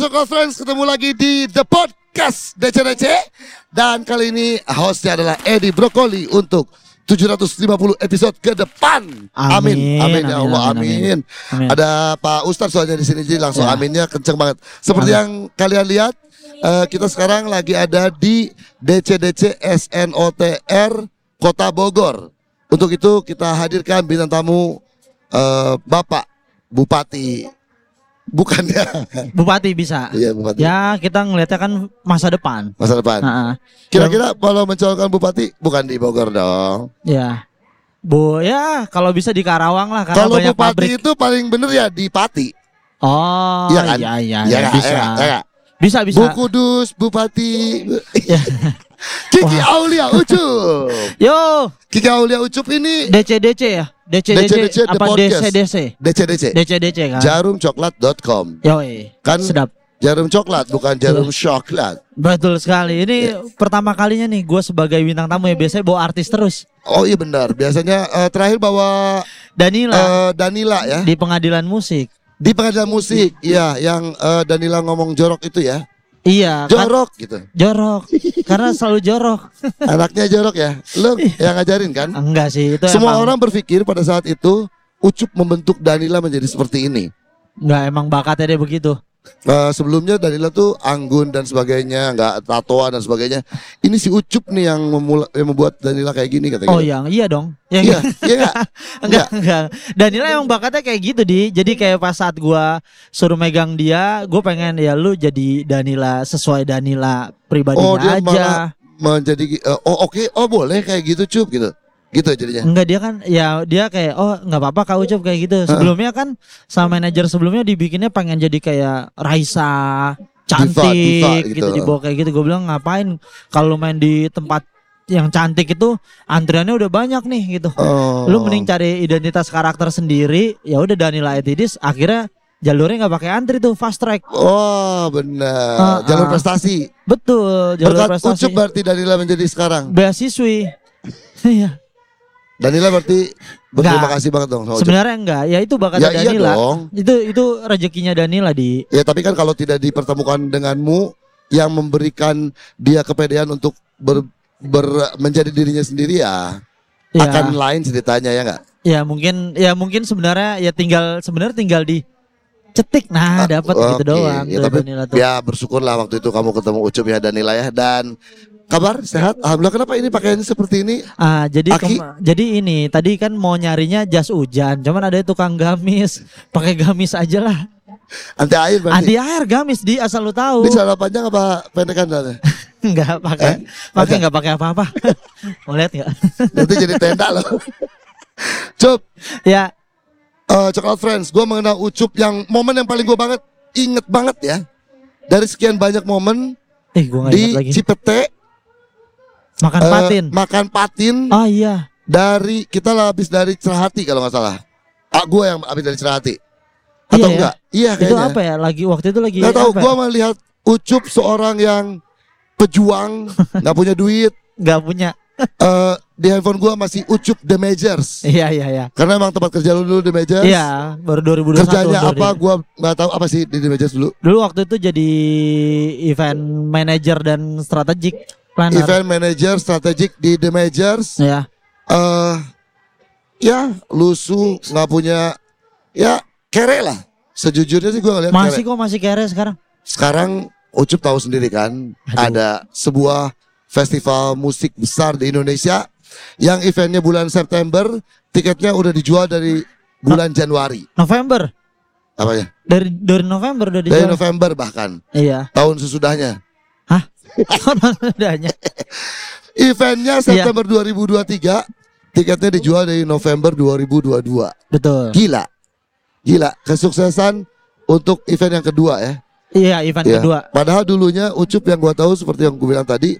Coklat Friends ketemu lagi di The Podcast DC-DC Dan kali ini hostnya adalah Edi Brokoli untuk 750 episode ke depan. Amin, Amin, ya amin, Allah, amin, amin. amin. Amin. Ada Pak Ustadz soalnya di sini jadi langsung Ya. aminnya kenceng banget. Seperti yang kalian lihat, eh, kita sekarang lagi ada di DCDC SNOTR Kota Bogor. Untuk itu kita hadirkan bintang tamu eh, Bapak Bupati. Bukannya. Bupati bisa. Iya, Bupati. Ya kita ngeliatnya kan masa depan. Masa depan. Nah, Kira-kira kalau mencalonkan bupati bukan di Bogor dong. ya. Bu, ya kalau bisa di Karawang lah karena Kalau banyak bupati pabrik. itu paling bener ya di Pati. Oh, Iya kan? iya iya, Iya iya, nggak? bisa. Iya? Iya nggak? Bisa bisa. Bu Kudus, Bupati. Ya. Kiki Aulia Ucup. Yo, Kiki Aulia Ucup ini DCDC ya? DCDC, apa. DCDC? DCDC. DCDC kan? Jarumcoklat.com. Yoi. Kan sedap. jarum coklat bukan jarum coklat. Betul sekali. Ini Iya. pertama kalinya nih gue sebagai bintang tamu ya biasanya bawa artis terus. Oh iya benar. Biasanya eh, terakhir bawa Danila eh, Danila ya di pengadilan musik. di pengadilan musik. Iya, yang eh, Danila ngomong jorok itu ya. Iya, kan- Jorok gitu. jorok. Karena selalu jorok. Anaknya jorok ya. Lu yang ngajarin kan? Enggak sih, itu Semua emang, orang berpikir pada saat itu Ucup membentuk Danila menjadi seperti ini. enggak emang bakatnya dia begitu. Eh, sebelumnya Danila tuh anggun dan sebagainya, nggak tatoan dan sebagainya. Ini si Ucup nih yang, memula, yang membuat Danila kayak gini katanya. Oh, yang iya dong. Yang Iya, iya nggak? enggak, enggak. Danila emang bakatnya kayak gitu di. Jadi kayak pas saat gua suruh megang dia, gue pengen ya lu jadi Danila sesuai Danila pribadinya Oh, dia aja. malah menjadi eh, oh oke, oh boleh kayak gitu Cup gitu. Gitu jadinya. Enggak dia kan ya dia kayak oh nggak apa-apa Kak Ucup kayak gitu. Sebelumnya kan sama manajer sebelumnya dibikinnya pengen jadi kayak Raisa cantik diva gitu. gitu. dibawa kayak gitu. Gue bilang ngapain kalau main di tempat yang cantik itu antriannya udah banyak nih gitu. Oh. Lu mending cari identitas karakter sendiri. Ya udah Danila Etidis akhirnya jalurnya nggak pakai antri tuh fast track. Oh benar. Ah, Jalur prestasi. Betul, jalur Berkat prestasi. Ucup berarti Danila menjadi sekarang. Beasiswi. Iya. Danila berarti berterima Nggak. kasih banget dong sama. Sebenarnya enggak, ya itu bakatnya Ya, iya Danila. dong. Itu itu rezekinya Danila di Ya tapi kan kalau tidak dipertemukan denganmu yang memberikan dia kepedean untuk ber, ber- menjadi dirinya sendiri ya, ya, akan lain ceritanya ya nggak? ya mungkin ya mungkin sebenarnya ya tinggal sebenarnya tinggal di cetik nah dapat gitu Oke, doang ya, tuh tapi Danila tuh. ya bersyukurlah waktu itu kamu ketemu Ucup ya Danila ya dan kabar sehat. Alhamdulillah kenapa ini pakaiannya seperti ini? Ah, jadi Aki. jadi ini tadi kan mau nyarinya jas hujan, cuman ada tukang gamis, pakai gamis aja lah. Anti air berarti. Anti air gamis di asal lu tahu. Ini celana panjang apa pendekan dalnya? Enggak pakai, Eh? pakai enggak pakai apa-apa. mau lihat enggak? Nanti jadi tenda loh. Cup, ya, eh Coklat Friends, gue mengenal Ucup yang momen yang paling gue banget inget banget ya. Dari sekian banyak momen eh gua di lagi. Cipete Makan eh, patin. makan patin Oh iya. dari kita lah habis dari Cerahati kalau nggak salah. Ah, gue yang habis dari Cerahati. Atau Iya ya. enggak? Iya Itu kayaknya. apa ya? Lagi waktu itu lagi Gak tahu, ya? gue melihat Ucup seorang yang pejuang, nggak punya duit. Enggak punya. Eh, di handphone gue masih Ucup The Majors. Iya iya iya. Karena emang tempat kerja lu dulu The Majors. Iya, baru 2021. Kerjanya apa? di- Gue nggak tahu apa sih di The Majors dulu. Dulu waktu itu jadi event manager dan strategik planner. Event manager strategik di The Majors. Ya. Eh, ya lusu, nggak punya, ya kere lah. Sejujurnya sih gue ngeliat Masih kere. kok masih kere sekarang. Sekarang Ucup tahu sendiri kan, Aduh. ada sebuah festival musik besar di Indonesia yang eventnya bulan September, tiketnya udah dijual dari bulan Januari. November. Apa ya? Dari dari November udah Dari dijual. November bahkan Iya. tahun sesudahnya. Udahnya. Eventnya September 2023, tiketnya dijual dari November 2022. Betul. Gila. Gila, kesuksesan untuk event yang kedua ya. Iya, event Iya. kedua. Padahal dulunya Ucup yang gua tahu seperti yang gue bilang tadi,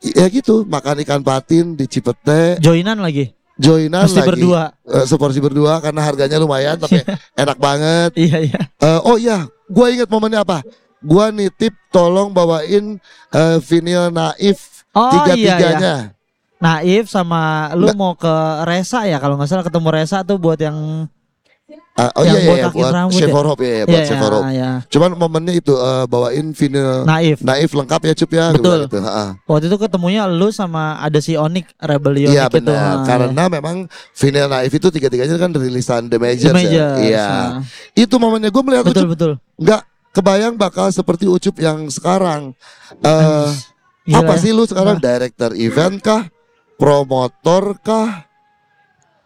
ya gitu, makan ikan patin di Cipete, Joinan lagi. joinan Mesti lagi. berdua. Eh, seporsi berdua karena harganya lumayan tapi enak banget. Iya, iya. Eh, oh iya, gua ingat momennya apa? Gua nitip tolong bawain eh, vinil naif Oh tiga iya, iya. tiganya. Naif sama lu Nggak. mau ke Resa ya kalau nggak salah ketemu Resa tuh buat yang Ah, oh Yang iya iya, iya botakin buat rambut Chef ya? Hope ya, ya buat Iya, Chef Hope. ya. Cuman momennya itu eh, bawain vinyl Naif. naif lengkap ya Cup ya. Betul. Gitu. Ha-ha. Waktu itu ketemunya lu sama ada si Onik Rebellion Iya benar. Ah, Karena memang vinyl naif itu tiga-tiganya kan rilisan The The Majors. ya. Majors, Iya. ah. Itu momennya gue melihat Betul Ucup betul. nggak kebayang bakal seperti Ucup yang sekarang. Eh Gila apa ya. sih lu sekarang director event kah? Promotor kah?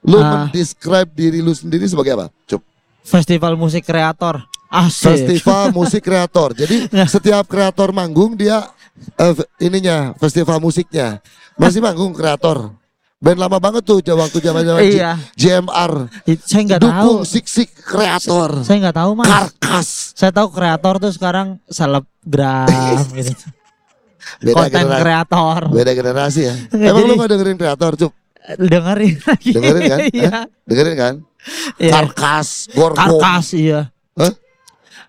Lu Ah. mendescribe diri lu sendiri sebagai apa? Cup. Festival musik kreator. Asik. Festival musik kreator. Jadi Nah. setiap kreator manggung dia fe- ininya festival musiknya masih manggung kreator. Band lama banget tuh waktu zaman zaman Iya. JMR. Saya nggak tahu. Dukung sik sik kreator. Saya nggak tahu mas. Karkas. Saya tahu kreator tuh sekarang selebgram gitu. Beda Konten kreator. Beda generasi ya. Nggak, Emang lu jadi- gak dengerin kreator, Cup? Dengerin lagi. Dengerin kan? Iya. Dengerin kan? Iya. Karkas, Gorgo. Karkas iya.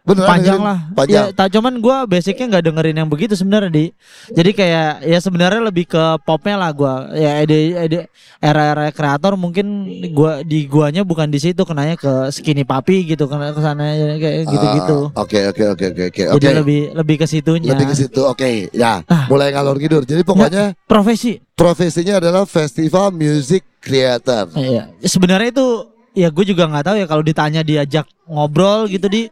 Beneran panjang dengerin? lah. Panjang. Ya, tak cuman gua basicnya nggak dengerin yang begitu sebenarnya di. Jadi kayak ya sebenarnya lebih ke popnya lah gua. Ya ide, ide era-era kreator mungkin gua di guanya bukan di situ kenanya ke skinny papi gitu kena ke sana kayak gitu-gitu. Ah, Oke, oke, oke, oke, oke. Jadi Oke. lebih lebih ke situnya. Lebih ke situ. Oke, ya. Ah. Mulai ngalor ngidur. Jadi pokoknya Profesi. profesinya adalah festival music creator. Iya. Sebenarnya itu ya gue juga nggak tahu ya kalau ditanya diajak ngobrol gitu di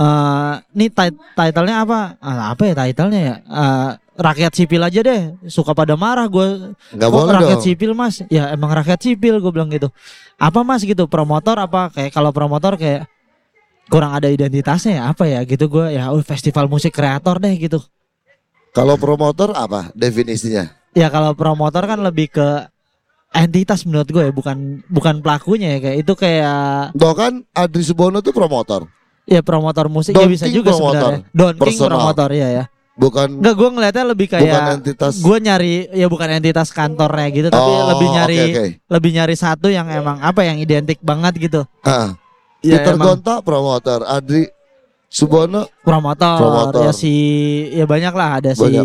eh nih tit- title-nya apa? Ah, apa ya title-nya ya? Eh, rakyat sipil aja deh. Suka pada marah gue. Nggak Kok boleh rakyat dong. sipil mas? Ya emang rakyat sipil gue bilang gitu. Apa mas gitu? Promotor apa? Kayak kalau promotor kayak kurang ada identitasnya ya apa ya gitu gue ya oh, festival musik kreator deh gitu. Kalau promotor apa definisinya? Ya kalau promotor kan lebih ke entitas menurut gue ya bukan bukan pelakunya ya kayak itu kayak Doh kan Adri Subono tuh promotor, ya promotor musik Don ya bisa King juga promotor. sebenarnya. Don King promotor ya ya. bukan Enggak gue ngeliatnya lebih bukan kayak entitas. gue nyari ya bukan entitas kantornya gitu tapi Oh, lebih nyari oke, oke. lebih nyari satu yang emang apa yang identik banget gitu. Ah, Ya, Peter emang Gonta promotor, Adri Subono promotor, Promotor. ya si ya banyak lah ada si Banyak.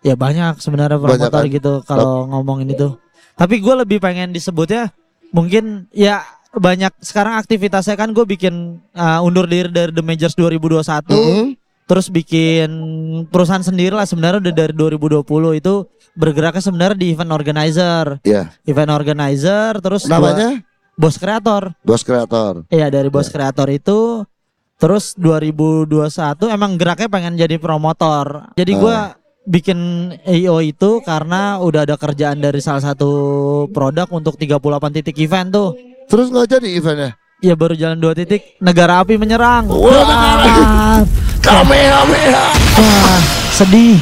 ya banyak sebenarnya Banyak promotor kan? gitu kalau ngomongin itu. Tapi gue lebih pengen disebutnya mungkin ya banyak sekarang aktivitasnya kan gue bikin uh, undur diri dari The Majors 2021 Mm-mm. terus bikin perusahaan sendiri lah sebenarnya udah dari 2020 itu bergeraknya sebenarnya di event organizer Iya. event organizer terus gua- Namanya bos kreator bos kreator. Iya dari bos kreator itu terus 2021 emang geraknya pengen jadi promotor. Jadi gua bikin EO itu karena udah ada kerjaan dari salah satu produk untuk 38 titik event tuh. Terus nggak jadi eventnya? Ya baru jalan dua titik negara api menyerang. Wah, Wah, Kamehameha. wah, sedih.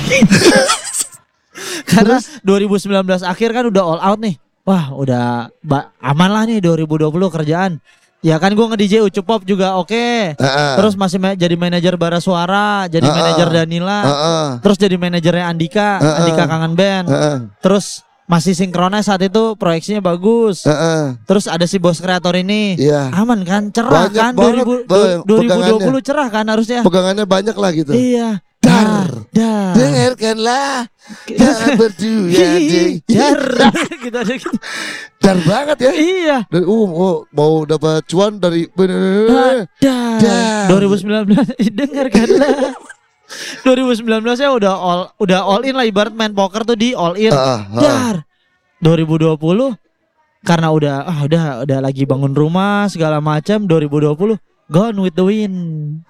karena 2019 akhir kan udah all out nih. Wah, udah aman lah nih 2020 kerjaan. Ya kan gua nge-DJ Ucup Pop juga oke. Heeh. Terus masih ma- jadi manajer Bara Suara, jadi Ah, manajer ah. Danila, Heeh. terus jadi manajernya Andika, Ah, ah. Andika Kangen Band. Heeh. Terus masih sinkronnya saat itu proyeksinya bagus. Heeh. Terus ada si bos kreator ini. Iya. Aman kan? Cerah Banyak kan? banget, 2000 Bang, 2020 cerah kan harusnya? Pegangannya banyak lah gitu. Iya. Dar. Dar. Dengarkanlah Jangan berdua. Dar. gitu ada gitu. Dar banget ya Iya. Dan, uh, oh, mau dapat cuan dari Dar. Dar. 2019 dengarkanlah. 2019 ya udah all udah all in lah ibarat main poker tuh di all in. Ah, ah. Dar. 2020 karena udah ah udah udah lagi bangun rumah segala macam 2020 gone with the wind.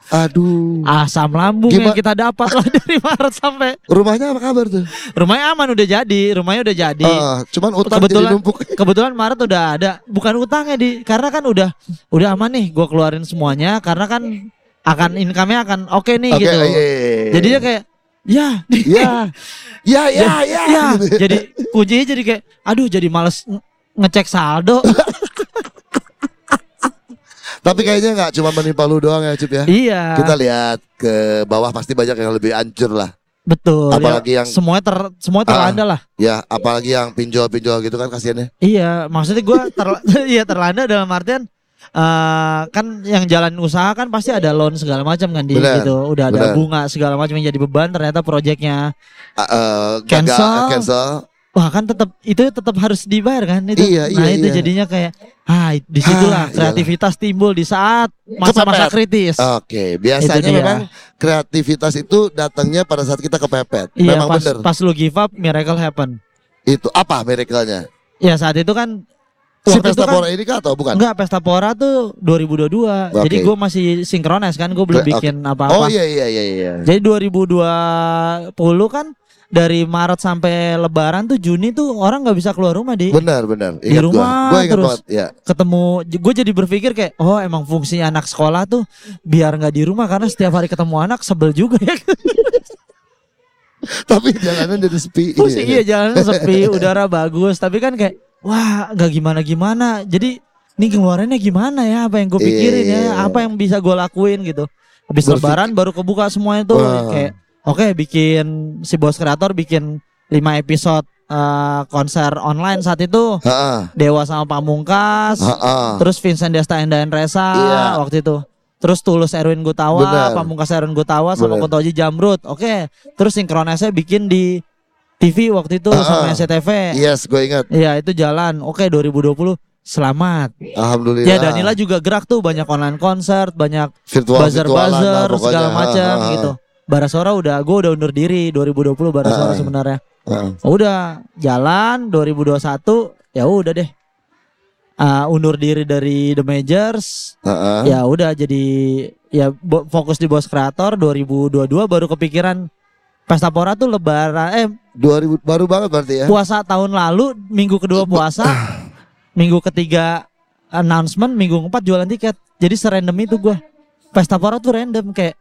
Aduh Asam lambung yang Gimana- kita dapat lah dari Maret sampai Rumahnya apa kabar tuh? rumahnya aman udah jadi, rumahnya udah jadi. Ah, cuman utang Kebetulan- jadi numpuk Kebetulan Maret udah ada, bukan utangnya di karena kan udah udah aman nih gua keluarin semuanya karena kan akan income-nya akan oke nih Oke gitu. iya, iya, iya. Jadinya kayak ya Ya Ya ya ya, ya gitu. jadi kuncinya jadi kayak aduh jadi males nge- ngecek saldo Tapi kayaknya nggak cuma menimpa lu doang ya Cip ya. Iya. Kita lihat ke bawah pasti banyak yang lebih hancur lah. Betul apalagi ya, yang- semuanya ter semuanya terlanda lah. Ya apalagi yang pinjol-pinjol gitu kan kasihannya iya maksudnya gua ter iya terlanda dalam artian eh kan yang jalan usaha kan pasti ada loan segala macam kan di Benar, gitu. Udah ada benar. bunga segala macam yang jadi beban ternyata proyeknya Ah, eh, Cancel. gagal, cancel wah kan tetap itu tetap harus dibayar kan itu. Iya, nah iya, itu iya. jadinya kayak ah di situlah Ah, kreativitas timbul di saat masa-masa kritis. Oke, biasanya Itu dia. memang kreativitas itu datangnya pada saat kita kepepet. Iya memang pas bener. pas lu give up miracle happen. Itu apa miracle-nya? Ya saat itu kan Si pesta kan- pora ini kah atau bukan? Enggak, Pesta Pora tuh 2022. Jadi Oke. gue masih sinkronis kan, gue belum bikin apa-apa. Oh iya iya iya iya. Jadi 2020 kan dari Maret sampai Lebaran tuh Juni tuh orang nggak bisa keluar rumah di Benar benar. Di Ingat rumah gua. Gua ingat terus. banget. Ya. ketemu. Gue jadi berpikir kayak oh emang fungsi anak sekolah tuh biar nggak di rumah karena setiap hari ketemu anak sebel juga ya. Tapi jalanan jadi sepi. Terus iya jalan sepi, udara bagus, tapi kan kayak wah nggak gimana gimana. Jadi ini keluarannya gimana ya? Apa yang gue Iya, pikirin iya, ya? iya. Apa yang bisa gue lakuin gitu? Habis lebaran baru kebuka semuanya tuh Wah. kayak oke bikin si bos kreator bikin 5 episode eh, konser online saat itu Heeh. Dewa sama Pamungkas, Heeh. terus Vincent Desta Endayan Resa Iya. waktu itu. Terus Tulus Erwin Gutawa, Benar. Pamungkas Erwin Gutawa sama Benar. Kunto Aji Jamrut. Oke. Terus sinkronisnya bikin di TV waktu itu Ah, sama. SCTV. Yes, gue ingat. Iya, itu jalan. Oke, 2020 selamat. Alhamdulillah. Ya Danila juga gerak tuh banyak online konser, banyak virtual lah pokoknya. segala macam Heeh, gitu. Barasora udah gue udah undur diri 2020 Barasora Ah. sebenarnya. heeh. Udah jalan 2021 ya udah deh. Ah, undur diri dari The Majors, Heeh. ya udah jadi ya fokus di bos kreator 2022 baru kepikiran Pesta Pora tuh lebaran eh 2000 baru banget berarti ya. puasa tahun lalu minggu kedua puasa minggu ketiga announcement minggu keempat jualan tiket jadi serandom itu gua Pesta Pora tuh random kayak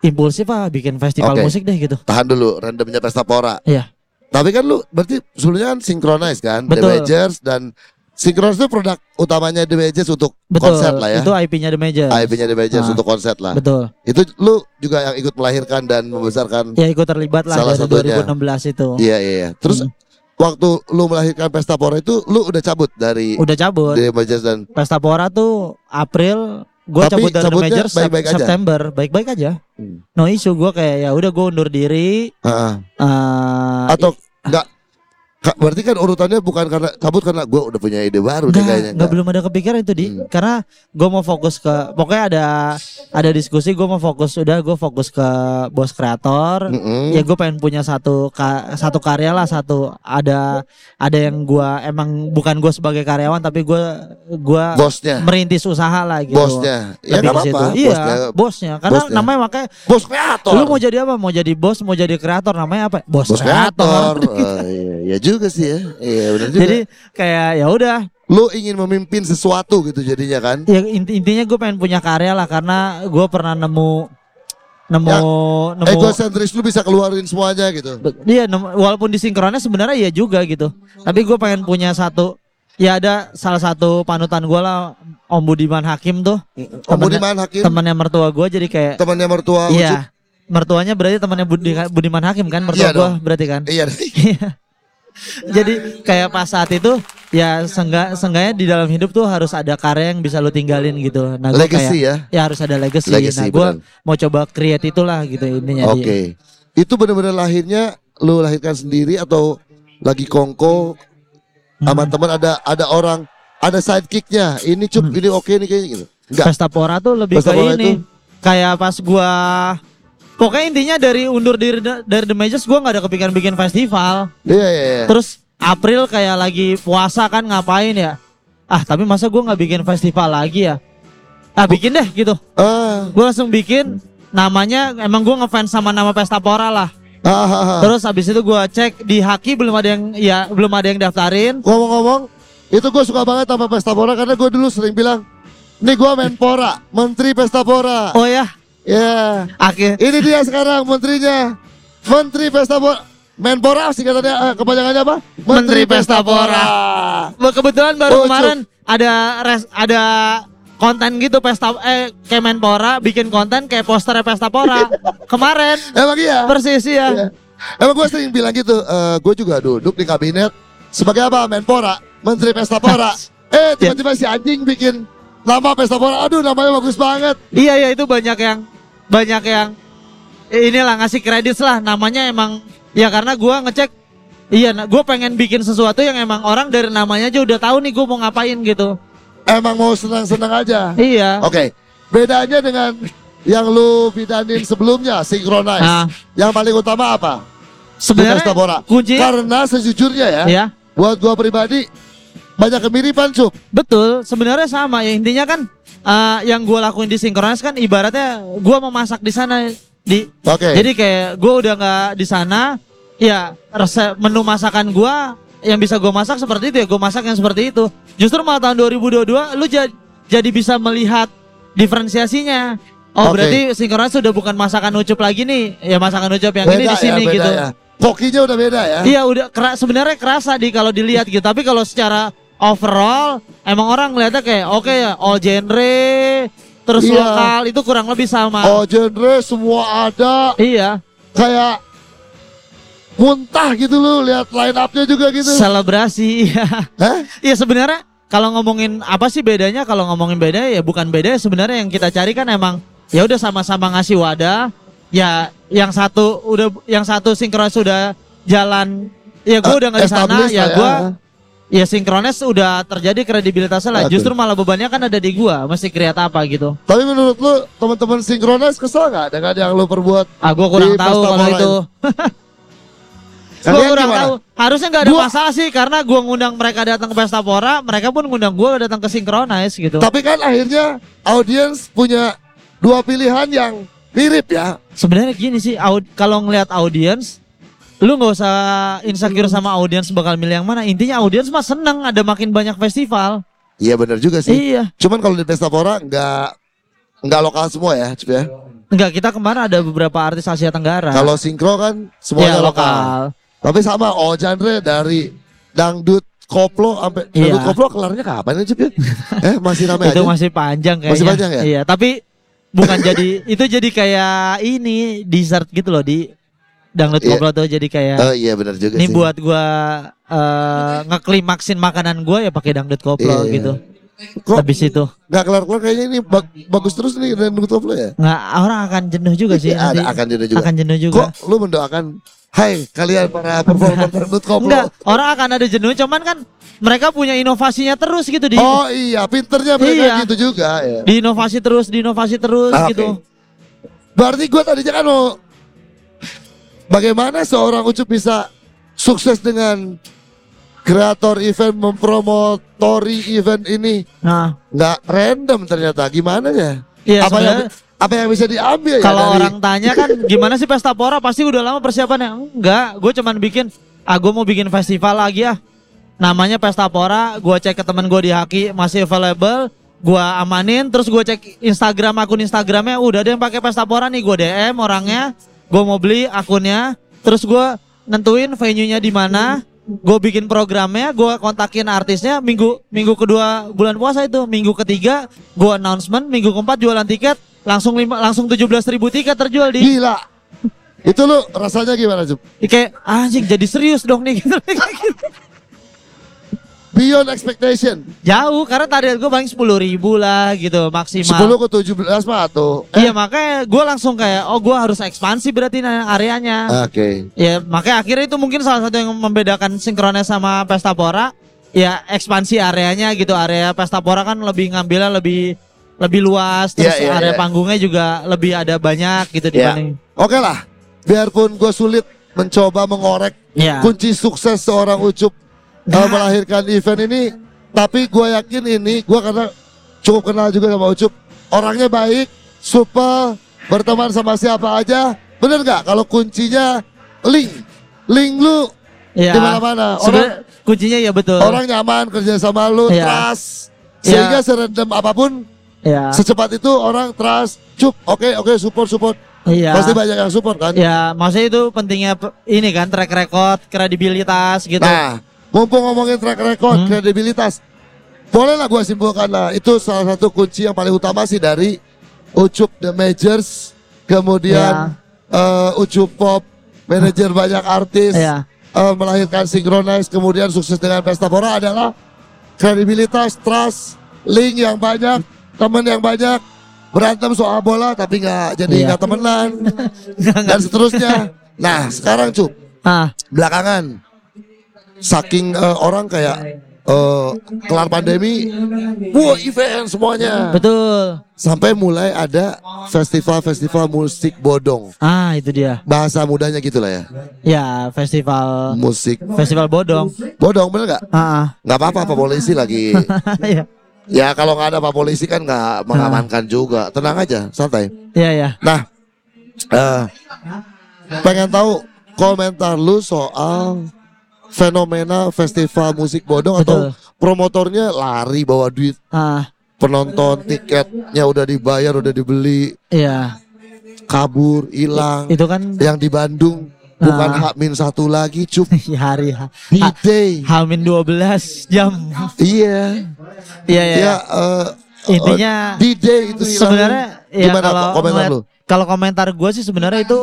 impulsif ah bikin festival Oke. musik deh gitu Tahan dulu randomnya pesta pora. Iya. Tapi kan lu berarti sebelumnya kan synchronize kan The Betul. Majors dan Synchronize itu produk utamanya The Majors untuk betul konser lah ya. itu IP-nya The Major IP-nya The Majors Ah. untuk konser lah. betul Itu lu juga yang ikut melahirkan dan membesarkan. ya ikut terlibat lah Salah dari satunya. 2016 itu Iya iya iya. Terus Hmm. waktu lu melahirkan pesta pora itu lu udah cabut dari udah cabut The Majors dan Pesta Pora tuh April gue cabut dari The cabutnya Major Sep- baik-baik aja? September baik-baik aja. No issue gue kayak ya udah gue undur diri Heeh. eh, atau enggak berarti kan urutannya bukan karena cabut karena gue udah punya ide baru deh Enggak, kayaknya. enggak belum ada kepikiran itu di Hmm. karena gue mau fokus ke pokoknya ada ada diskusi gue mau fokus udah gue fokus ke bos kreator Mm-mm. ya gue pengen punya satu ka- satu karya lah satu ada ada yang gue emang bukan gue sebagai karyawan tapi gue gue Bosnya, merintis usaha lah gitu bosnya. Ya Lebih situ. apa-apa. iya Bosnya, bosnya karena bosnya. namanya makanya bos kreator. lu mau jadi apa mau jadi bos mau jadi kreator namanya apa bos, bos kreator, kreator. Oh, iya, iya juga sih ya. Iya benar juga. jadi kayak ya udah lu ingin memimpin sesuatu gitu jadinya kan? ya inti- intinya gue pengen punya karya lah karena gue pernah nemu nemu Ya, nemu Egosentris lu bisa keluarin semuanya gitu. Iya, walaupun disinkronnya sebenarnya iya juga gitu. Tapi gue pengen punya satu, ya ada salah satu panutan gue lah, Om Budiman Hakim tuh, Om Budiman Hakim, temannya mertua gue jadi kayak, temannya mertua iya, mertuanya berarti temannya Budi, Budiman Hakim kan, mertua Iya gue berarti kan. Iya. jadi kayak pas saat itu, ya sengga, seenggaknya di dalam hidup tuh harus ada karya yang bisa lu tinggalin gitu. Nah, gua Legacy kayak, ya. ya harus ada legacy. Legacy, nah, gue mau coba create itulah gitu intinya. Oke. Itu benar-benar lahirnya lu lahirkan sendiri atau lagi kongko sama Hmm. teman ada ada orang ada sidekicknya. Ini cup, ini oke nih kayaknya gitu. Enggak. Pesta Pora tuh lebih Pesta ke ini. itu? Kayak pas gua Pokoknya intinya dari undur diri da- dari The Majors gua nggak ada kepikiran bikin festival. Iya iya iya. Terus April kayak lagi puasa kan ngapain ya? Ah, tapi masa gua nggak bikin festival lagi ya? Ah, bikin deh gitu. Ah, Gua langsung bikin namanya emang gua ngefans sama nama Pesta Pora lah. ah, ah, ah. Terus habis itu gua cek di Haki belum ada yang ya belum ada yang daftarin. Ngomong-ngomong, itu gue suka banget sama Pesta Pora karena gue dulu sering bilang, nih gue Menpora, Menteri Pesta Pora. Oh ya, Ya, akhir ini dia sekarang menterinya, Menteri Pesta Pora. Menpora singkatannya eh, kepanjangannya apa? Menteri Pesta Pora. Kebetulan baru kemarin ada res, ada konten gitu pesta eh Kemenpora bikin konten kayak posternya Pesta Pora. kemarin Emang iya. persis ya. Iya. Emang gue sering bilang gitu, gue juga duduk di kabinet sebagai apa? Menpora, Menteri Pesta Pora. eh tiba-tiba si anjing bikin nama Pesta Pora, aduh namanya bagus banget. Iya iya itu banyak yang banyak yang eh, inilah ngasih kredit lah namanya emang ya karena gua ngecek Iya, nah, gue pengen bikin sesuatu yang emang orang dari namanya aja udah tahu nih gue mau ngapain gitu. Emang mau senang-senang aja. Iya. Oke, bedanya dengan yang lu bidanin sebelumnya, Synchronize. Nah. Yang paling utama apa? Sebenarnya kunci Karena sejujurnya ya, ya buat gua pribadi banyak kemiripan, Cup. betul. Sebenarnya sama ya intinya kan eh, yang gue lakuin di Synchronize kan ibaratnya gue memasak di sana di. Oke. Jadi kayak gue udah nggak di sana, ya resep menu masakan gue yang bisa gue masak seperti itu ya gue masak yang seperti itu. Justru malah tahun 2022 lu ja- jadi bisa melihat diferensiasinya. Oh Oke. berarti Synchronize sudah bukan masakan ucup lagi nih, ya masakan ucup yang ini beda di sini ya, gitu. ya. Kokinya udah beda ya. Iya udah kera, sebenarnya kerasa di kalau dilihat gitu. Tapi kalau secara overall emang orang ngeliatnya kayak oke ya all genre terus Iya. lokal itu kurang lebih sama. Oh, genre semua ada Iya, kayak muntah gitu lu lihat line up-nya juga gitu. selebrasi. Iya. Hah? Iya sebenarnya kalau ngomongin apa sih bedanya? Kalau ngomongin beda ya bukan beda sebenarnya yang kita cari kan emang ya udah sama-sama ngasih wadah. Ya yang satu udah yang satu sinkron sudah jalan ya gue Eh, udah nggak di sana ya ya. Gue ya sinkronis udah terjadi kredibilitasnya lah. Justru malah bebannya kan ada di gua, mesti kreat apa gitu. Tapi menurut lu teman-teman Synchronize kesel nggak dengan yang lu perbuat? Ah gua kurang Di tahu kalau itu. Kalian kurang tahu. Harusnya nggak ada Gua- masalah sih karena gua ngundang mereka datang ke Pesta Pora, mereka pun ngundang gua datang ke Synchronize gitu. Tapi kan akhirnya audiens punya dua pilihan yang mirip ya. Sebenarnya gini sih, aud- kalau ngelihat audiens, lu nggak usah insecure sama audiens bakal milih yang mana. Intinya audiens mah seneng ada makin banyak festival. Iya benar juga sih. Iya. Cuman kalau di Pesta Pora nggak nggak lokal semua ya, Cup ya. Enggak, kita kemarin ada beberapa artis Asia Tenggara. Kalau sinkro kan Iya, semuanya lokal. lokal. Tapi sama oh genre dari dangdut koplo sampai Iya. dangdut koplo kelarnya kapan ya Cup ya? eh masih ramai itu aja. masih panjang kayaknya. Masih panjang ya? Iya, tapi bukan jadi itu jadi kayak ini dessert gitu loh di dangdut Iya. koplo tuh jadi kayak Oh iya benar juga ini sih. buat gua eh ngeklimaksin makanan gua ya pakai dangdut koplo Iya. gitu. Kok Habis itu nggak kelar-kelar kayaknya ini bag- bagus terus nih dangdut koplo ya? nggak orang akan jenuh juga sih nanti. Ada akan jenuh juga. Akan jenuh juga. Kok lu mendoakan Hai kalian para performer dangdut koplo. Enggak, orang akan ada jenuh cuman kan mereka punya inovasinya terus gitu di Oh iya, pinternya mereka Iya. gitu juga ya. diinovasi terus, diinovasi terus Ah, gitu. Berarti gue tadinya kan mau Bagaimana seorang Ucup bisa sukses dengan kreator event mempromotori event ini? Nah, nggak random ternyata. Gimana ya? iya apa yang apa yang bisa diambil ya kalau dari- orang tanya kan gimana sih pesta pora? Pasti udah lama persiapannya. Enggak, gue cuman bikin ah gue mau bikin festival lagi ya. Namanya Pesta Pora, gue cek ke temen gue di Haki masih available, gue amanin, terus gue cek Instagram akun Instagramnya. Udah ada yang pakai Pesta Pora nih, gue DM orangnya, gue mau beli akunnya, terus gue nentuin venue-nya di mana, gue bikin programnya, gue kontakin artisnya, minggu minggu kedua bulan puasa itu, minggu ketiga gue announcement, minggu keempat jualan tiket, langsung lima, langsung 17.000 ribu tiket terjual di gila. Itu lu rasanya gimana Cup? kayak anjing jadi serius dong nih gitu. Beyond expectation. Jauh karena target gue paling sepuluh ribu lah gitu 10 maksimal. ke 17 mah tuh. Eh, Iya makanya gue langsung kayak oh gue harus ekspansi berarti areanya. Oke. Ya makanya akhirnya itu mungkin salah satu yang membedakan sinkronnya sama Pesta Pora. Ya ekspansi areanya gitu area Pesta Pora kan lebih ngambilnya lebih lebih luas terus Iya, iya, area iya. panggungnya juga lebih ada banyak gitu Ya. dibanding. Oke lah. Biarpun gue sulit mencoba mengorek Ya. kunci sukses seorang Ucup uh, melahirkan event ini tapi gue yakin ini gue karena cukup kenal juga sama Ucup orangnya baik super berteman sama siapa aja bener nggak kalau kuncinya link link lu Ya. di mana-mana orang Sebenarnya kuncinya ya betul. orang nyaman kerja sama lu Iya. trust Iya. sehingga serendam apa pun ya. secepat itu orang trust cup oke oke support support Iya. pasti banyak yang support kan Ya, maksudnya itu pentingnya pe- ini kan track record, kredibilitas gitu. Nah, mumpung ngomongin track record, Hmm. kredibilitas, bolehlah gua simpulkan lah itu salah satu kunci yang paling utama sih dari Ucup The Majors, kemudian eh, Ucup Pop, manajer banyak artis, Iya. eh, melahirkan Synchronize, kemudian sukses dengan Pesta Pora adalah kredibilitas, trust, link yang banyak, temen yang banyak, berantem soal bola tapi nggak jadi Iya. nggak temenan dan seterusnya. Nah, sekarang Cup, Ah, belakangan saking eh, orang kayak eh, kelar pandemi, wah event semuanya. Betul. Sampai mulai ada festival-festival musik bodong. Ah, itu dia. Bahasa mudanya gitu lah ya. Ya, festival Musik festival bodong. bodong bener nggak? Ah, Nggak apa-apa Pak Polisi lagi. ah. ya. ya kalau nggak ada Pak Polisi kan nggak mengamankan juga. Tenang aja, santai. Ya, ya. Nah, eh, pengen tahu komentar lu soal fenomena festival musik bodong atau Betul. promotornya lari bawa duit. Ah, penonton tiketnya udah dibayar udah dibeli. Iya. kabur hilang. Itu kan yang di Bandung bukan Ah. hak min satu lagi cup. Hari ha, ha- day Hamin 12 jam. iya. Iya, iya. ya eh, Intinya di day itu sebenarnya ya gimana kalau komentar lu. kalau komentar gue sih sebenarnya itu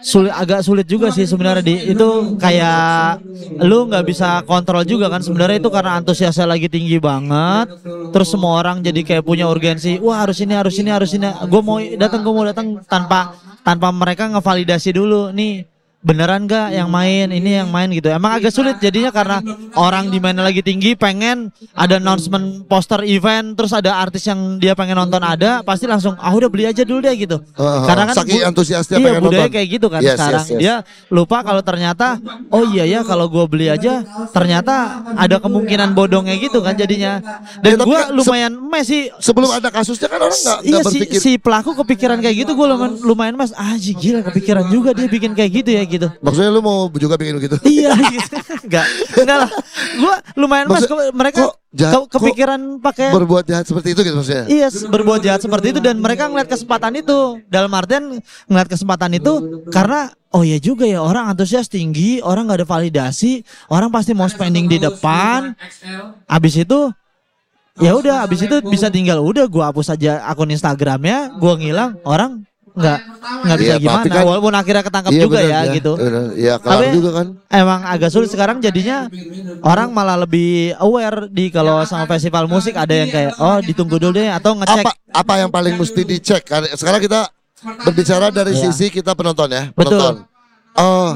sulit agak sulit juga sih sebenarnya di itu kayak lu nggak bisa kontrol juga kan. Sebenarnya itu karena antusiasnya lagi tinggi banget. Terus semua orang jadi kayak punya urgensi wah harus ini harus ini harus ini. Gue mau datang gue mau datang tanpa tanpa mereka ngevalidasi dulu. Nih beneran gak yang main? Ini yang main gitu. Emang agak sulit jadinya karena orang demandnya lagi tinggi pengen ada announcement poster event terus ada artis yang dia pengen nonton ada pasti langsung ah udah beli aja dulu deh gitu. Heeh, karena kan saking bu- antusiasnya iya pengen budaya nonton. kayak gitu kan Yes, sekarang. yes, yes. dia lupa kalau ternyata oh iya ya kalau gue beli aja ternyata ada kemungkinan bodongnya gitu kan jadinya. Dan Ya, gue kan se- lumayan mes sih sebelum ada kasusnya kan orang nggak Iya nggak si, berpikir si pelaku kepikiran kayak gitu gue lumayan, lumayan mas ah gila kepikiran juga dia bikin kayak gitu ya gitu. Maksudnya lu mau juga bikin begitu iya gitu enggak enggak lah. Gue lumayan mas Maksud- mereka kok jahat- ke- kepikiran pakai berbuat jahat seperti itu gitu maksudnya? Iya berbuat jahat seperti itu dan mereka ngeliat kesempatan itu. Dalam artian ngeliat kesempatan itu karena oh ya juga ya orang antusias tinggi orang nggak ada validasi orang pasti mau spending di depan. Abis itu ya udah abis itu bisa tinggal udah gua hapus aja akun Instagramnya gua ngilang orang nggak nggak bisa Iya, tapi gimana kan- walaupun akhirnya ketangkap Iya, juga bener, ya, gitu. Bener. Iya kelar Tapi- juga kan. emang agak sulit sekarang jadinya orang malah lebih aware di kalau sama festival musik ada yang kayak oh ditunggu dulu deh atau ngecek. apa apa yang paling mesti dicek? Kan sekarang kita berbicara dari Iya. sisi kita penonton ya Betul. penonton. Oh.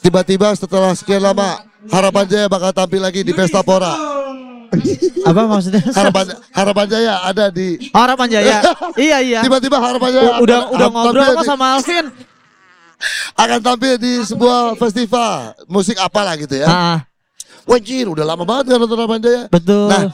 Tiba-tiba setelah sekian lama harapan jaya bakal tampil lagi di pesta pora apa maksudnya harapan harapan jaya ada di Harapan Jaya. iya iya. tiba-tiba harapan jaya U- udah akan- udah ngobrol kok sama Alvin. akan tampil di sebuah festival musik apalah gitu ya Ah, Wajir udah lama banget kan nonton harapan jaya betul. Nah,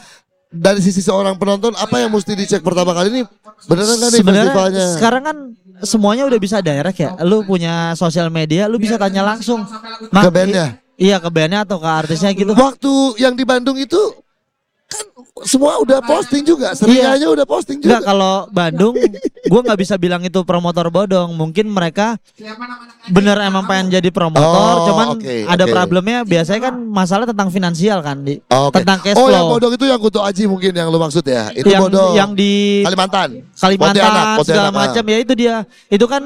dari sisi seorang penonton apa yang mesti dicek pertama kali ini beneran kan nih Sebenarnya festivalnya? sekarang kan semuanya udah bisa direct ya. Lu punya sosial media, lu bisa tanya langsung. Ke bandnya? Iya ke bandnya atau ke artisnya gitu. Waktu yang di Bandung itu kan semua udah posting juga, serianya udah posting juga. kalau Bandung, gua nggak bisa bilang itu promotor bodong. Mungkin mereka bener emang pengen jadi promotor, Oh, cuman ada problemnya. Biasanya kan masalah tentang finansial kan, di Oke. tentang cash Oh, flow. yang bodong itu yang Kuto Aji mungkin yang lu maksud ya? Itu yang, bodong. yang di Kalimantan. Kalimantan Pontianak, segala Pontianak, macam ya itu dia. Itu kan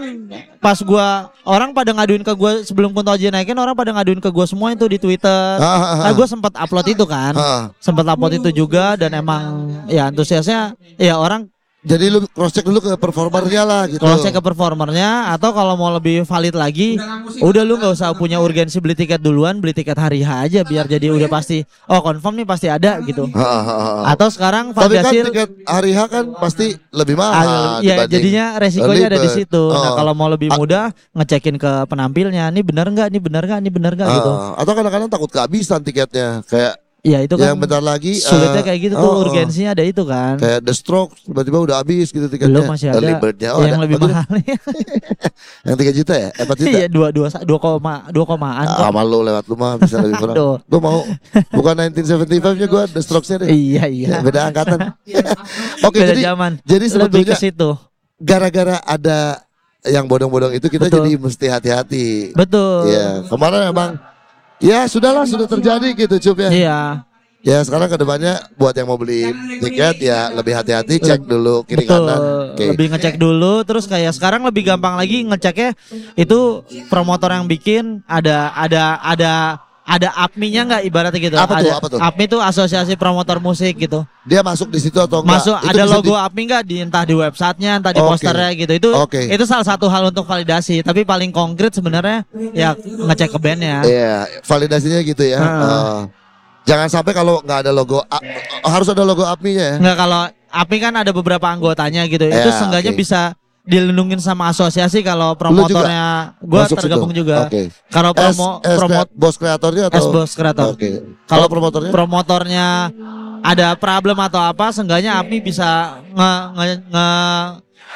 pas gua orang pada ngaduin ke gua sebelum Kunto Aji naikin orang pada ngaduin ke gua semua itu di Twitter. Ah, ah, ah. Nah, gua sempat upload itu kan. Ah. Sempat upload itu juga dan emang ya antusiasnya ya orang Jadi lu cross check dulu ke performernya lah gitu. kalau saya ke performernya atau kalau mau lebih valid lagi udah lu nggak usah punya urgensi beli tiket duluan beli tiket hari H aja biar jadi udah pasti oh confirm nih pasti ada gitu Ha, ha, ha, ha. atau sekarang Tapi kan tiket hari H kan pasti lebih mahal. Ah, ya jadinya resikonya ada di situ. Nah Oh. kalau mau lebih Ah. mudah ngecekin ke penampilnya, ini benar nggak, ini benar nggak, ini benar nggak gitu. Ah, atau kadang-kadang takut kehabisan tiketnya kayak Ya itu kan yang bentar lagi sulitnya eh, kayak gitu oh, tuh oh. urgensinya ada itu kan. kayak The Stroke tiba-tiba udah habis gitu tiketnya Belum masih ada Early. Oh, yang ada. lebih mahal. yang 3 juta ya eh, 4 juta Iya dua dua dua koma dua komaan Ah, kok. sama lu lewat rumah bisa lebih murah. Gue mau bukan 1975 nya gue The Strokes-nya deh. Iya iya. Ya, beda angkatan. Oke, Beda jadi zaman. jadi sebetulnya situ. gara-gara ada yang bodong-bodong itu kita Betul. jadi mesti hati-hati. Betul. Iya, kemarin emang ya sudahlah sudah terjadi gitu Cup ya. Iya. Ya sekarang ke depannya buat yang mau beli tiket ya lebih hati-hati cek dulu kiri Betul. kanan. Oke. Lebih ngecek dulu terus kayak sekarang lebih gampang lagi ngeceknya itu promotor yang bikin ada ada ada ada APMI-nya nggak ibaratnya gitu. Apa tuh, apa tuh? APMI itu asosiasi promotor musik gitu. Dia masuk di situ atau enggak? Masuk Itu ada logo di- APMI nggak di entah di websitenya, entah di Oke. posternya gitu. Itu Oke. itu salah satu hal untuk validasi. Tapi paling konkret sebenarnya ya ngecek ke bandnya. Iya, validasinya gitu ya. Heeh. Eh, jangan sampai kalau nggak ada logo A- harus ada logo API-nya ya. Nggak kalau APMI kan ada beberapa anggotanya gitu. itu Ya, seenggaknya oke. bisa dilindungin sama asosiasi kalau promotornya gua Masuk tergabung situ. juga. Oke. Kalau promo S promo krea- bos kreatornya atau S bos kreator. Oke. Kalau Kalau promotornya? promotornya ada problem atau apa, seenggaknya API bisa nge, nge, nge-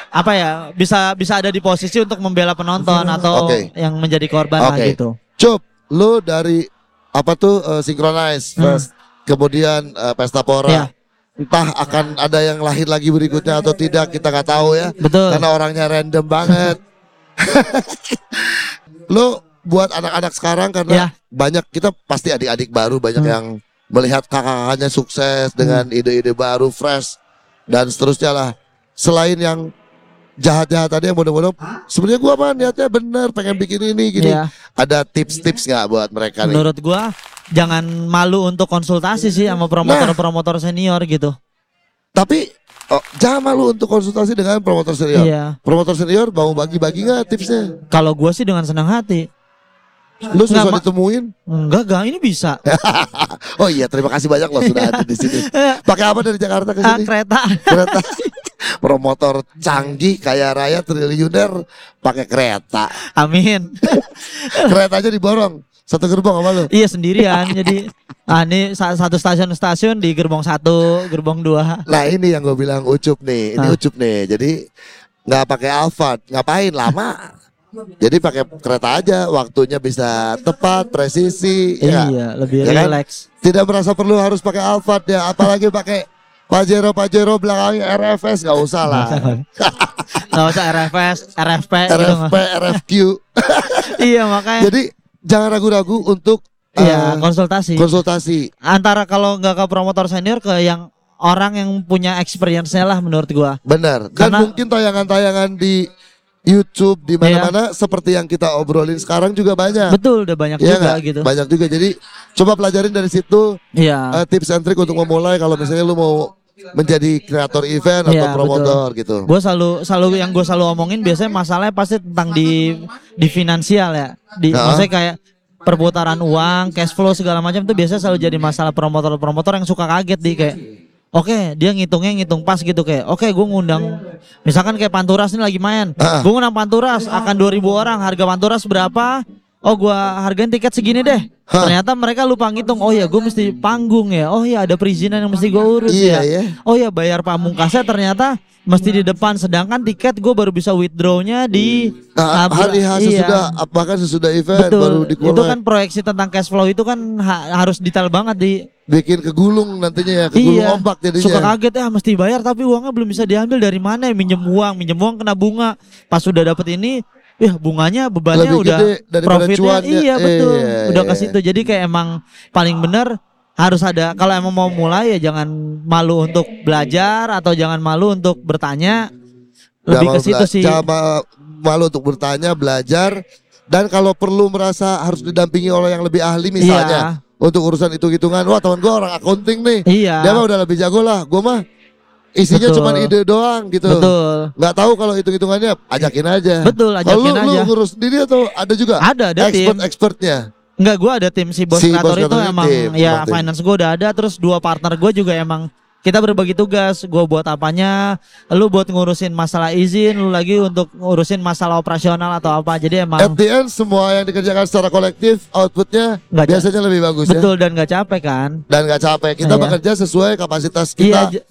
apa ya bisa bisa ada di posisi untuk membela penonton atau Oke. yang menjadi korban lah Oke. gitu. Cup, lu dari apa tuh eh, Synchronize Hmm. first, kemudian eh, Pesta Pora. Iya. Entah akan ada yang lahir lagi berikutnya atau tidak kita nggak tahu ya. Betul. Karena orangnya random banget. lu buat anak-anak sekarang karena Iya. banyak kita pasti adik-adik baru banyak Hmm. yang melihat kakak-kakaknya sukses dengan ide-ide baru fresh dan seterusnya lah. Selain yang jahat-jahat tadi yang bodoh-bodoh, sebenarnya gua mah niatnya bener pengen bikin ini gini. Iya. Ada tips-tips nggak buat mereka nih? Menurut gua jangan malu untuk konsultasi sih sama promotor-promotor senior gitu. Tapi oh, jangan malu untuk konsultasi dengan promotor senior. Iya. Promotor senior mau bagi-bagi nggak tipsnya? Kalau gua sih dengan senang hati. Lu susah Nggak, ditemuin? Enggak, enggak, ini bisa. Oh iya, terima kasih banyak loh sudah ada di sini. Pakai apa dari Jakarta ke Ah, sini? kereta. kereta. Promotor canggih, kaya raya, triliuner, pakai kereta. Amin. Keretanya diborong. Satu gerbong sama lu. iya sendirian. Jadi ah ini sa- satu stasiun-stasiun di gerbong satu, gerbong dua. Nah ini yang gue bilang ucup nih, ini Ah. ucup nih. Jadi nggak pakai Alphard, ngapain lama? Jadi pakai kereta aja, waktunya bisa tepat, presisi. ya nggak? Iya, lebih Ya kan? relax. Tidak merasa perlu harus pakai Alphard ya, apalagi pakai Pajero Pajero belakangnya RFS nggak usah lah. Nggak usah RFS, RFP gitu. RFP, RFQ. iya makanya. Jadi jangan ragu-ragu untuk Iya eh, konsultasi. konsultasi. Antara kalau nggak ke promotor senior ke yang orang yang punya experience-nya lah menurut gua. Benar. Dan Karena- mungkin tayangan-tayangan di YouTube di mana-mana seperti yang kita obrolin sekarang juga banyak. Betul, udah banyak Iya juga nggak? gitu. Banyak juga. Jadi coba pelajarin dari situ Iya. eh, tips and trick untuk memulai kalau misalnya lu mau menjadi kreator event atau Iya, promotor gitu. Gue selalu selalu yang gue selalu omongin biasanya masalahnya pasti tentang di di finansial ya. Di Heeh. maksudnya kayak perputaran uang, cash flow segala macam tuh biasanya selalu jadi masalah promotor-promotor yang suka kaget di kayak Oke, dia ngitungnya ngitung pas gitu kayak. Oke, gue ngundang misalkan kayak Panturas ini lagi main. Ah. Gue ngundang Panturas akan 2000 orang, harga Panturas berapa? Oh, gua hargain tiket segini deh. Hah. Ternyata mereka lupa ngitung. Oh ya, gue mesti panggung ya. Oh ya, ada perizinan yang mesti gue urus Iya, ya. iya. Oh ya bayar pamungkasnya ternyata mesti di depan sedangkan tiket gue baru bisa withdrawnya di Nah, hari H iya. sesudah bahkan sesudah event betul baru itu dikeluarkan kan proyeksi tentang cash flow itu kan ha- harus detail banget di bikin kegulung nantinya ya, kegulung iya ombak jadinya. suka kaget ya mesti bayar tapi uangnya belum bisa diambil dari mana ya minjem uang minjem uang kena bunga pas sudah dapet ini ya bunganya bebannya Lebih udah profitnya cuannya. iya betul Iya, udah iya. ke situ jadi kayak emang paling bener harus ada kalau emang mau mulai ya jangan malu untuk belajar atau jangan malu untuk bertanya lebih Jangan ke situ sih jangan ma- malu untuk bertanya, belajar dan kalau perlu merasa harus didampingi oleh yang lebih ahli misalnya untuk urusan hitung-hitungan. Wah, teman gua orang accounting nih. iya Dia mah udah lebih jago lah. Gua mah isinya cuma ide doang gitu. betul Nggak tahu kalau hitung-hitungannya ajakin aja. Betul, ajakin lu, lu aja. ngurus sendiri atau ada juga? Ada, ada tim. Expert-expertnya. Enggak, gue ada tim si bos Si kreator itu emang tim, ya tim. finance gue udah ada, terus dua partner gue juga emang kita berbagi tugas. Gue buat apanya, lu buat ngurusin masalah izin, lu lagi untuk ngurusin masalah operasional atau apa. Jadi emang At the end semua yang dikerjakan secara kolektif outputnya ca- biasanya lebih bagus ya. betul dan gak capek kan? Dan nggak capek. Kita Iya. bekerja sesuai kapasitas Iya, kita. j-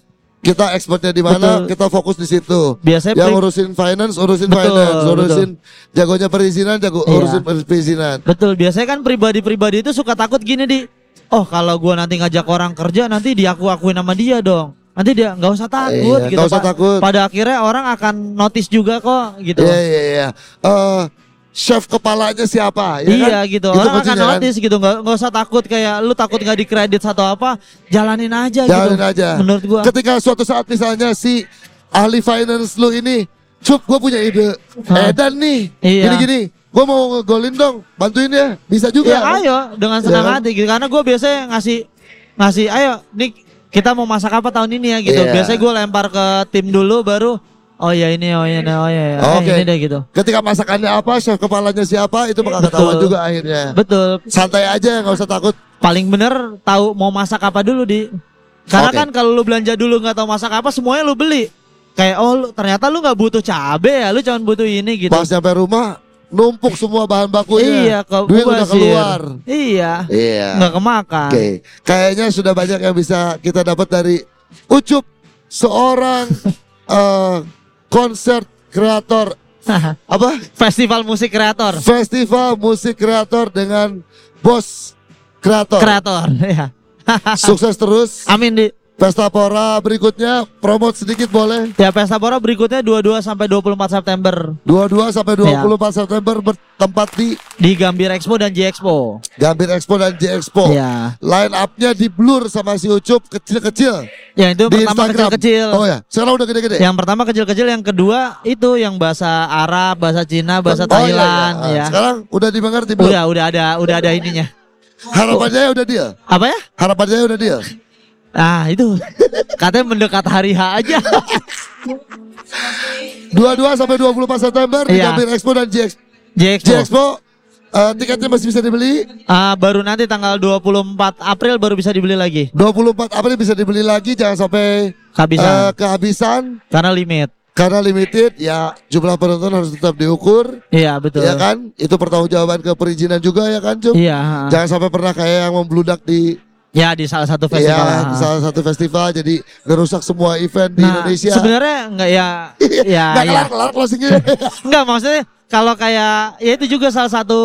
kita expertnya di mana, Betul. kita fokus di situ. biasanya Yang urusin finance, urusin Betul, finance, urusin jagonya perizinan, jago Iya. urusin perizinan. betul. Biasanya kan pribadi-pribadi itu suka takut gini di, oh kalau gua nanti ngajak orang kerja nanti diaku-akuin sama dia dong. Nanti dia nggak usah takut Iya, gitu. nggak usah Pa- takut. Pada akhirnya orang akan notice juga kok gitu. Iya iya iya. Eh, chef kepalanya siapa? ya iya kan? gitu Itu orang akan kuncinya kan? gitu nggak nggak usah takut kayak lu takut nggak dikredit atau apa jalanin aja Jalanin gitu aja. menurut gua Ketika suatu saat misalnya si ahli finance lu ini, cup gue punya ide, Hah? edan nih, Iya. gini-gini, gue mau ngegolin dong, bantuin ya, bisa juga. Ya ayo dengan senang kan? hati gitu karena gue biasanya ngasih ngasih ayo nih kita mau masak apa tahun ini ya gitu. Iya. Biasanya gue lempar ke tim dulu baru oh ya ini oh ya ini oh ya. Eh, Oke. ini deh gitu. Ketika masakannya apa, chef kepalanya siapa, itu bakal ketahuan juga akhirnya. Betul. Santai aja, nggak usah takut. Paling bener tahu mau masak apa dulu di. Karena Oke. kan kalau lu belanja dulu nggak tahu masak apa semuanya lu beli. Kayak oh lu, ternyata lu nggak butuh cabe ya, lu cuma butuh ini gitu. Pas nyampe rumah, numpuk semua bahan bakunya. Iya, ke Duit udah keluar. Iya. Iya. Nggak kemakan. Oke, kayaknya sudah banyak yang bisa kita dapat dari Ucup, seorang eh konser kreator apa? Festival musik kreator. Festival musik kreator dengan bos kreator. Kreator, ya. Sukses terus. Amin di. Pesta Pora berikutnya promote sedikit boleh. Ya Pesta Pora berikutnya 22 sampai 24 September 22 sampai Iya. 24 September bertempat di di Gambir Expo dan J Expo. Gambir Expo dan J Expo. Ya. Line up-nya di blur sama si Ucup kecil-kecil Yang itu di pertama kecil-kecil. Oh ya, sekarang udah gede-gede. Yang pertama kecil-kecil, yang kedua itu yang bahasa Arab, bahasa Cina, bahasa Oh, iya, Thailand iya. ya. Sekarang udah dimengerti belum? Udah, udah ada, udah ada ininya. Harapannya udah dia. Apa ya? Harapannya udah dia. Ah itu katanya mendekat hari H aja. 22 sampai 24 September di Iya. Gambir Expo dan J Expo. Eh, tiketnya masih bisa dibeli. Ah, baru nanti tanggal 24 April baru bisa dibeli lagi. 24 April bisa dibeli lagi jangan sampai Kehabisan eh, kehabisan karena limit. karena limited ya jumlah penonton harus tetap diukur Iya betul. ya kan itu pertanggungjawaban ke perizinan juga ya kan Cum Iya. jangan sampai pernah kayak yang membludak di Ya di salah satu festival. ya, di salah satu festival jadi ngerusak semua event di Nah, Indonesia sebenarnya enggak ya ya nggak ya. kelar kelar closingnya Enggak maksudnya kalau kayak ya itu juga salah satu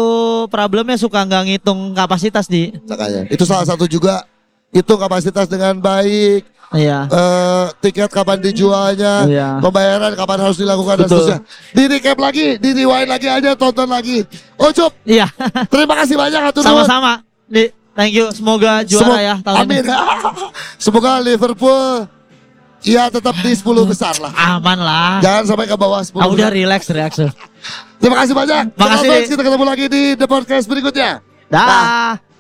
problemnya suka nggak ngitung kapasitas di. makanya itu salah satu juga itu kapasitas dengan baik Iya. eh, tiket kapan dijualnya, Iya. pembayaran kapan harus dilakukan dan Betul. seterusnya. Di recap lagi, di rewind lagi aja, tonton lagi. Ucup, Iya. terima kasih banyak atur nuhun. Sama-sama. Di thank you. Semoga juara Semo- ya tahun Amin. ini. Semoga Liverpool ya tetap di 10 besar lah. Aman lah. Jangan sampai ke bawah 10 Ah, udah relax relax. Terima kasih banyak. Makasih. Selamat, Kita ketemu lagi di The Podcast berikutnya. Dah.